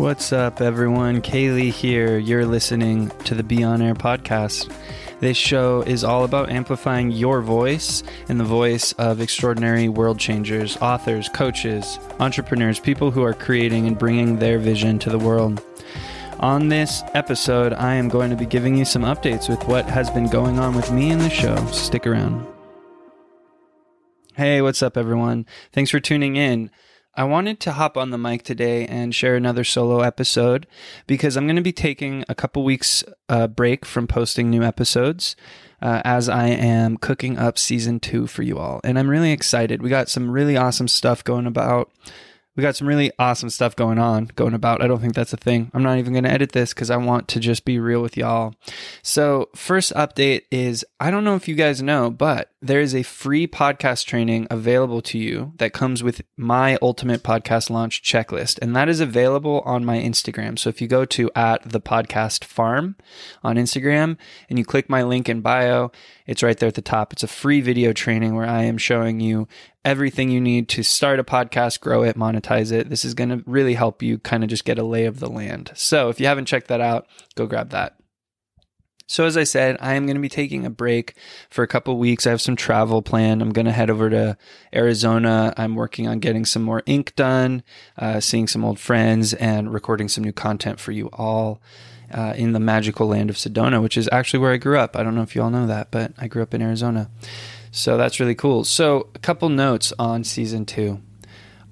What's up, everyone? Kaylee here. You're listening to the Be On Air podcast. This show is all about amplifying your voice and the voice of extraordinary world changers, authors, coaches, entrepreneurs, people who are creating and bringing their vision to the world. On this episode, I am going to be giving you some updates with what has been going on with me in the show. Stick around. Hey, what's up, everyone? Thanks for tuning in. I wanted to hop on the mic today and share another solo episode because I'm going to be taking a couple weeks uh, break from posting new episodes uh, as I am cooking up season two for you all. And I'm really excited. We got some really awesome stuff going about we got some really awesome stuff going on, going about. I don't think that's a thing. I'm not even going to edit this because I want to just be real with y'all. So, first update is I don't know if you guys know, but there is a free podcast training available to you that comes with my ultimate podcast launch checklist. And that is available on my Instagram. So, if you go to at the podcast farm on Instagram and you click my link in bio, it's right there at the top. It's a free video training where I am showing you everything you need to start a podcast, grow it, monetize it. This is going to really help you kind of just get a lay of the land. So if you haven't checked that out, go grab that. So as I said, I am going to be taking a break for a couple weeks. I have some travel planned. I'm going to head over to Arizona. I'm working on getting some more ink done, uh, seeing some old friends, and recording some new content for you all uh, in the magical land of Sedona, which is actually where I grew up. I don't know if you all know that, but I grew up in Arizona. So that's really cool. So, a couple notes on season two.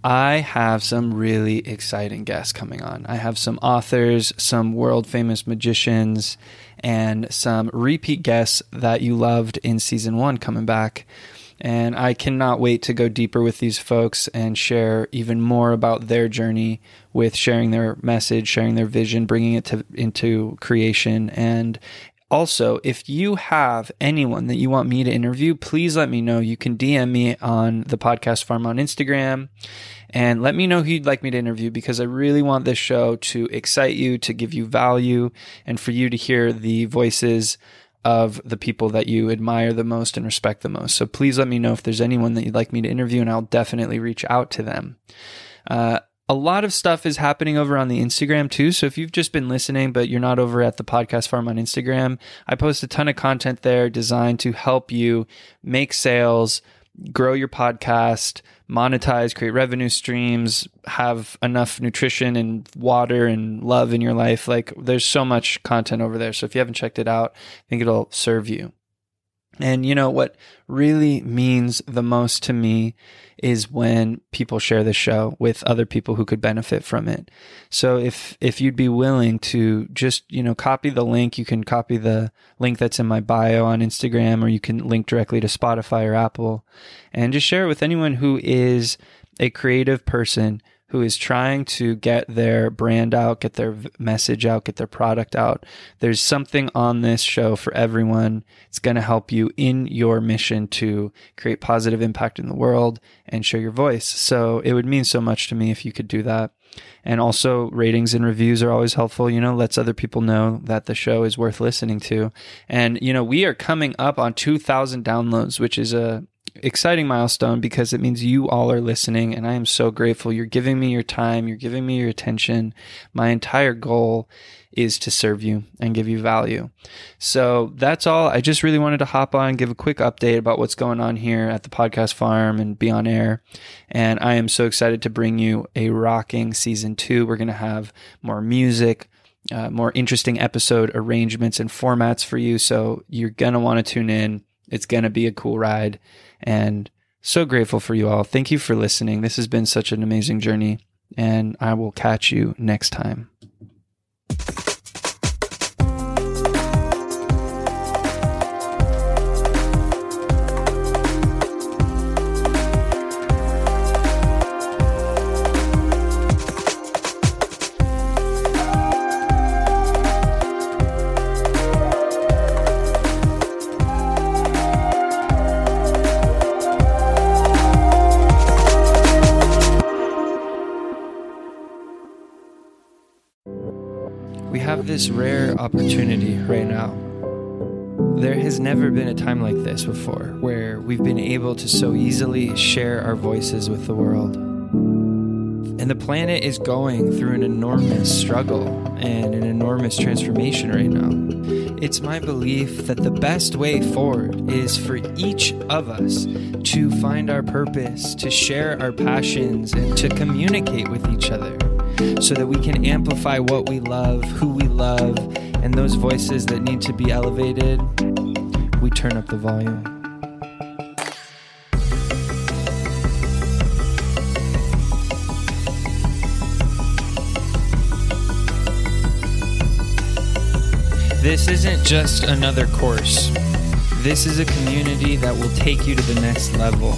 I have some really exciting guests coming on. I have some authors, some world famous magicians, and some repeat guests that you loved in season one coming back. And I cannot wait to go deeper with these folks and share even more about their journey with sharing their message, sharing their vision, bringing it to, into creation. And also, if you have anyone that you want me to interview, please let me know. You can DM me on the podcast farm on Instagram and let me know who you'd like me to interview because I really want this show to excite you, to give you value, and for you to hear the voices of the people that you admire the most and respect the most. So please let me know if there's anyone that you'd like me to interview, and I'll definitely reach out to them. Uh, a lot of stuff is happening over on the Instagram too. So if you've just been listening, but you're not over at the podcast farm on Instagram, I post a ton of content there designed to help you make sales, grow your podcast, monetize, create revenue streams, have enough nutrition and water and love in your life. Like there's so much content over there. So if you haven't checked it out, I think it'll serve you. And you know what really means the most to me is when people share the show with other people who could benefit from it. So if if you'd be willing to just, you know, copy the link, you can copy the link that's in my bio on Instagram or you can link directly to Spotify or Apple and just share it with anyone who is a creative person who is trying to get their brand out, get their message out, get their product out. There's something on this show for everyone. It's going to help you in your mission to create positive impact in the world and share your voice. So it would mean so much to me if you could do that. And also, ratings and reviews are always helpful. You know, lets other people know that the show is worth listening to. And, you know, we are coming up on 2,000 downloads, which is a exciting milestone because it means you all are listening and I am so grateful. You're giving me your time, you're giving me your attention. My entire goal is to serve you and give you value. So that's all. I just really wanted to hop on, give a quick update about what's going on here at the podcast farm and be on air. And I am so excited to bring you a rocking season two. We're going to have more music. Uh, more interesting episode arrangements and formats for you. So you're going to want to tune in. It's going to be a cool ride. And so grateful for you all. Thank you for listening. This has been such an amazing journey, and I will catch you next time. This rare opportunity right now. There has never been a time like this before where we've been able to so easily share our voices with the world. And the planet is going through an enormous struggle and an enormous transformation right now. It's my belief that the best way forward is for each of us to find our purpose, to share our passions, and to communicate with each other so that we can amplify what we love, who we love, and those voices that need to be elevated. We turn up the volume. This isn't just another course. This is a community that will take you to the next level.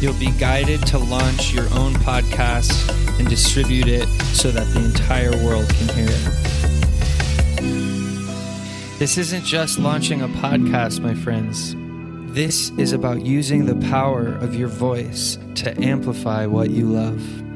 You'll be guided to launch your own podcast and distribute it so that the entire world can hear it. This isn't just launching a podcast, my friends. This is about using the power of your voice to amplify what you love.